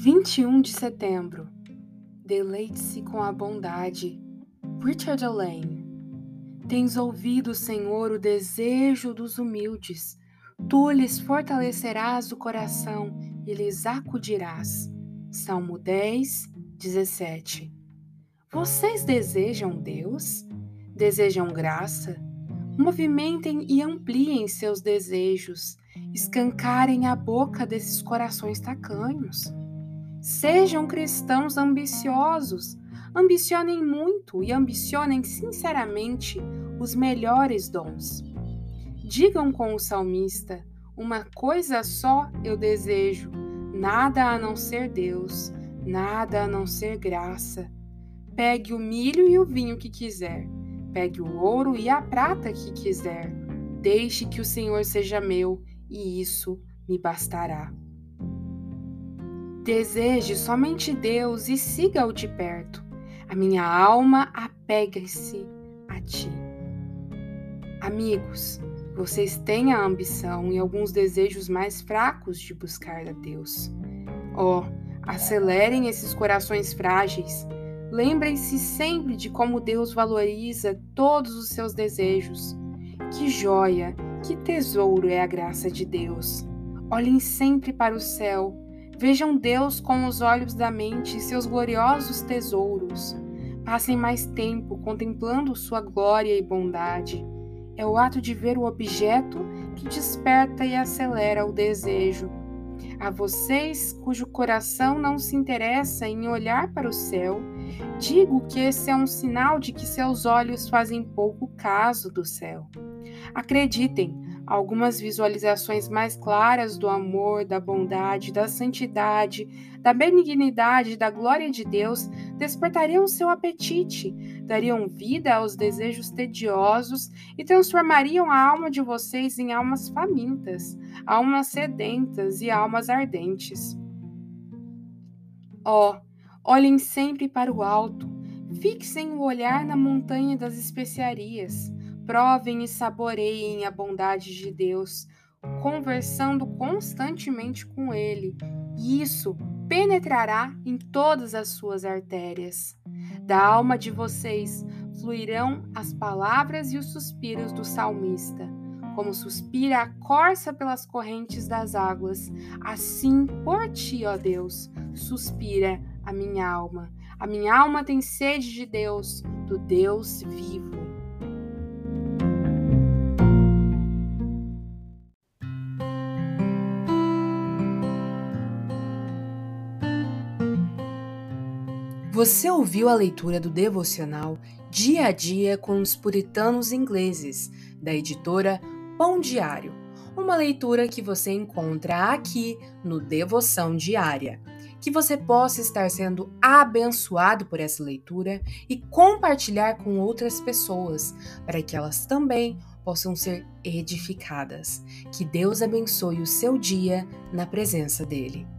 21 de setembro. Deleite-se com a bondade. Richard Lane. Tens ouvido, Senhor, o desejo dos humildes. Tu lhes fortalecerás o coração e lhes acudirás. Salmo 10, 17. Vocês desejam Deus? Desejam graça? Movimentem e ampliem seus desejos, escancarem a boca desses corações tacanhos. Sejam cristãos ambiciosos, ambicionem muito e ambicionem sinceramente os melhores dons. Digam com o salmista: Uma coisa só eu desejo, nada a não ser Deus, nada a não ser graça. Pegue o milho e o vinho que quiser, pegue o ouro e a prata que quiser. Deixe que o Senhor seja meu, e isso me bastará. Deseje somente Deus e siga-o de perto. A minha alma apega-se a ti. Amigos, vocês têm a ambição e alguns desejos mais fracos de buscar a Deus. Oh, acelerem esses corações frágeis. Lembrem-se sempre de como Deus valoriza todos os seus desejos. Que joia, que tesouro é a graça de Deus. Olhem sempre para o céu Vejam Deus com os olhos da mente e seus gloriosos tesouros. Passem mais tempo contemplando sua glória e bondade. É o ato de ver o objeto que desperta e acelera o desejo. A vocês cujo coração não se interessa em olhar para o céu, digo que esse é um sinal de que seus olhos fazem pouco caso do céu. Acreditem, algumas visualizações mais claras do amor, da bondade, da santidade, da benignidade, da glória de Deus despertariam seu apetite, dariam vida aos desejos tediosos e transformariam a alma de vocês em almas famintas, almas sedentas e almas ardentes. Ó, oh, olhem sempre para o alto, fixem o olhar na montanha das especiarias Provem e saboreiem a bondade de Deus, conversando constantemente com Ele, e isso penetrará em todas as suas artérias. Da alma de vocês fluirão as palavras e os suspiros do salmista. Como suspira a corça pelas correntes das águas, assim por ti, ó Deus, suspira a minha alma. A minha alma tem sede de Deus, do Deus vivo. Você ouviu a leitura do devocional Dia a Dia com os Puritanos Ingleses, da editora Pão Diário. Uma leitura que você encontra aqui no Devoção Diária. Que você possa estar sendo abençoado por essa leitura e compartilhar com outras pessoas, para que elas também possam ser edificadas. Que Deus abençoe o seu dia na presença dEle.